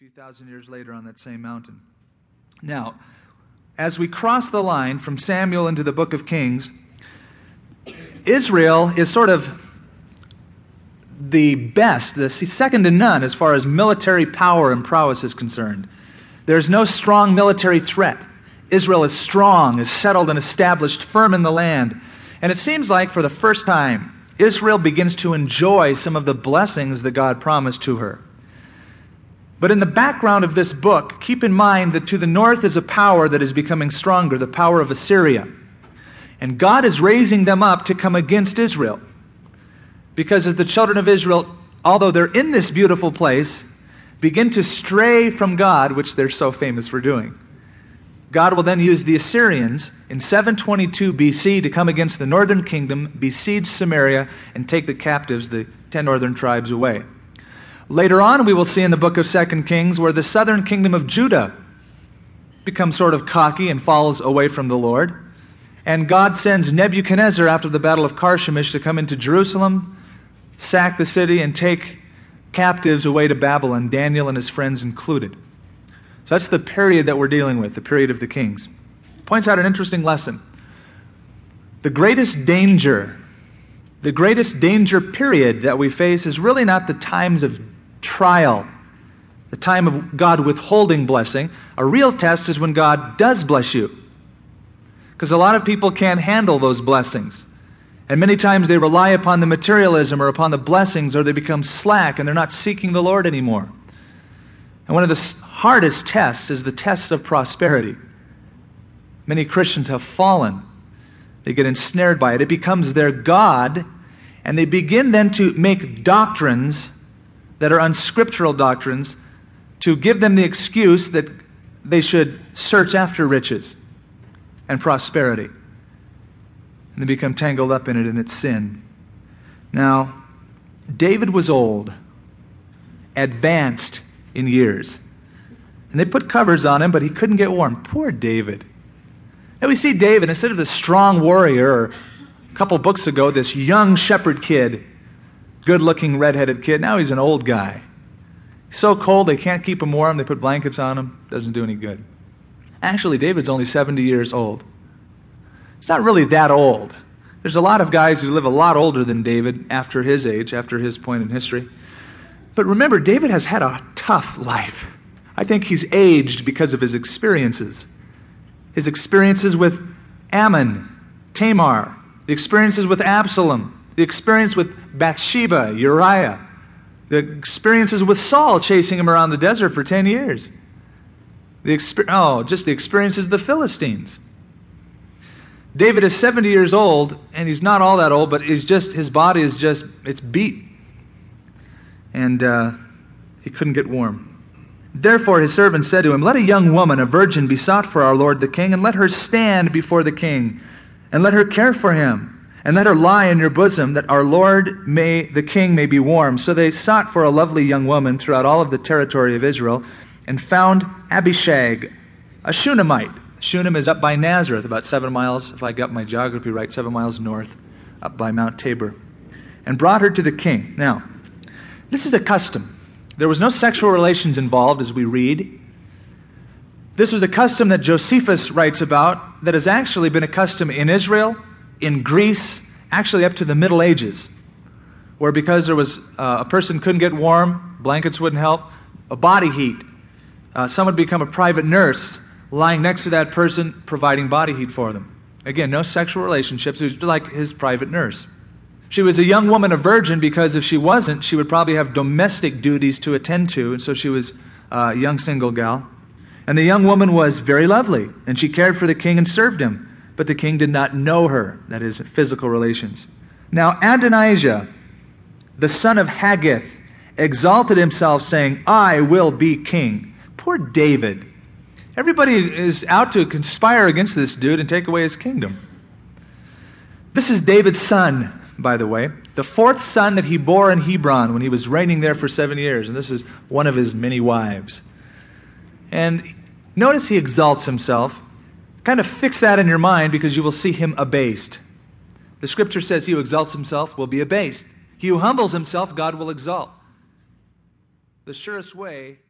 few thousand years later on that same mountain. Now, as we cross the line from Samuel into the book of Kings, Israel is sort of the best, the second to none as far as military power and prowess is concerned. There's no strong military threat. Israel is strong, is settled and established, firm in the land. And it seems like for the first time, Israel begins to enjoy some of the blessings that God promised to her. But in the background of this book, keep in mind that to the north is a power that is becoming stronger, the power of Assyria. And God is raising them up to come against Israel. Because as the children of Israel, although they're in this beautiful place, begin to stray from God, which they're so famous for doing. God will then use the Assyrians in 722 BC to come against the northern kingdom, besiege Samaria, and take the captives, the ten northern tribes, away. Later on, we will see in the book of 2 Kings where the southern kingdom of Judah becomes sort of cocky and falls away from the Lord. And God sends Nebuchadnezzar after the battle of Carchemish to come into Jerusalem, sack the city, and take captives away to Babylon, Daniel and his friends included. So that's the period that we're dealing with, the period of the kings. Points out an interesting lesson. The greatest danger, the greatest danger period that we face is really not the times of trial, the time of God withholding blessing. A real test is when God does bless you. Because a lot of people can't handle those blessings. And many times they rely upon the materialism or upon the blessings, or they become slack and they're not seeking the Lord anymore. And one of the hardest tests is the test of prosperity. Many Christians have fallen, they get ensnared by it. It becomes their God, and they begin then to make doctrines that are unscriptural doctrines to give them the excuse that they should search after riches and prosperity. And they become tangled up in it and it's sin. Now, David was old, advanced in years. And they put covers on him, but he couldn't get warm. Poor David. And we see David, instead of the strong warrior, a couple books ago, this young shepherd kid good looking redheaded kid. Now he's an old guy. So cold they can't keep him warm. They put blankets on him. Doesn't do any good. Actually, David's only 70 years old. It's not really that old. There's a lot of guys who live a lot older than David after his age, after his point in history. But remember, David has had a tough life. I think he's aged because of his experiences. His experiences with Amnon, Tamar, the experiences with Absalom, the experience with Bathsheba, Uriah, the experiences with Saul chasing him around the desert for 10 years. The exper- oh, just the experiences of the Philistines. David is 70 years old, and he's not all that old, but he's just, his body is just, it's beat. And uh, he couldn't get warm. Therefore his servant said to him, Let a young woman, a virgin, be sought for our Lord the king, and let her stand before the king, and let her care for him and let her lie in your bosom, that our Lord may, the king may be warm. So they sought for a lovely young woman throughout all of the territory of Israel, and found Abishag, a Shunammite. Shunem is up by Nazareth, about seven miles, if I got my geography right, seven miles north, up by Mount Tabor, and brought her to the king. Now, this is a custom. There was no sexual relations involved, as we read. This was a custom that Josephus writes about that has actually been a custom in Israel in Greece, actually up to the Middle Ages, where because there was uh, a person couldn't get warm, blankets wouldn't help, a body heat, uh, someone would become a private nurse lying next to that person, providing body heat for them. Again, no sexual relationships. It was like his private nurse. She was a young woman, a virgin, because if she wasn't, she would probably have domestic duties to attend to, and so she was a young single gal. And the young woman was very lovely, and she cared for the king and served him but the king did not know her, that is, physical relations. Now Adonijah, the son of Haggith, exalted himself, saying, I will be king. Poor David. Everybody is out to conspire against this dude and take away his kingdom. This is David's son, by the way, the fourth son that he bore in Hebron when he was reigning there for seven years, and this is one of his many wives. And notice he exalts himself. Kind of fix that in your mind because you will see him abased. The scripture says he who exalts himself will be abased. He who humbles himself, God will exalt. The surest way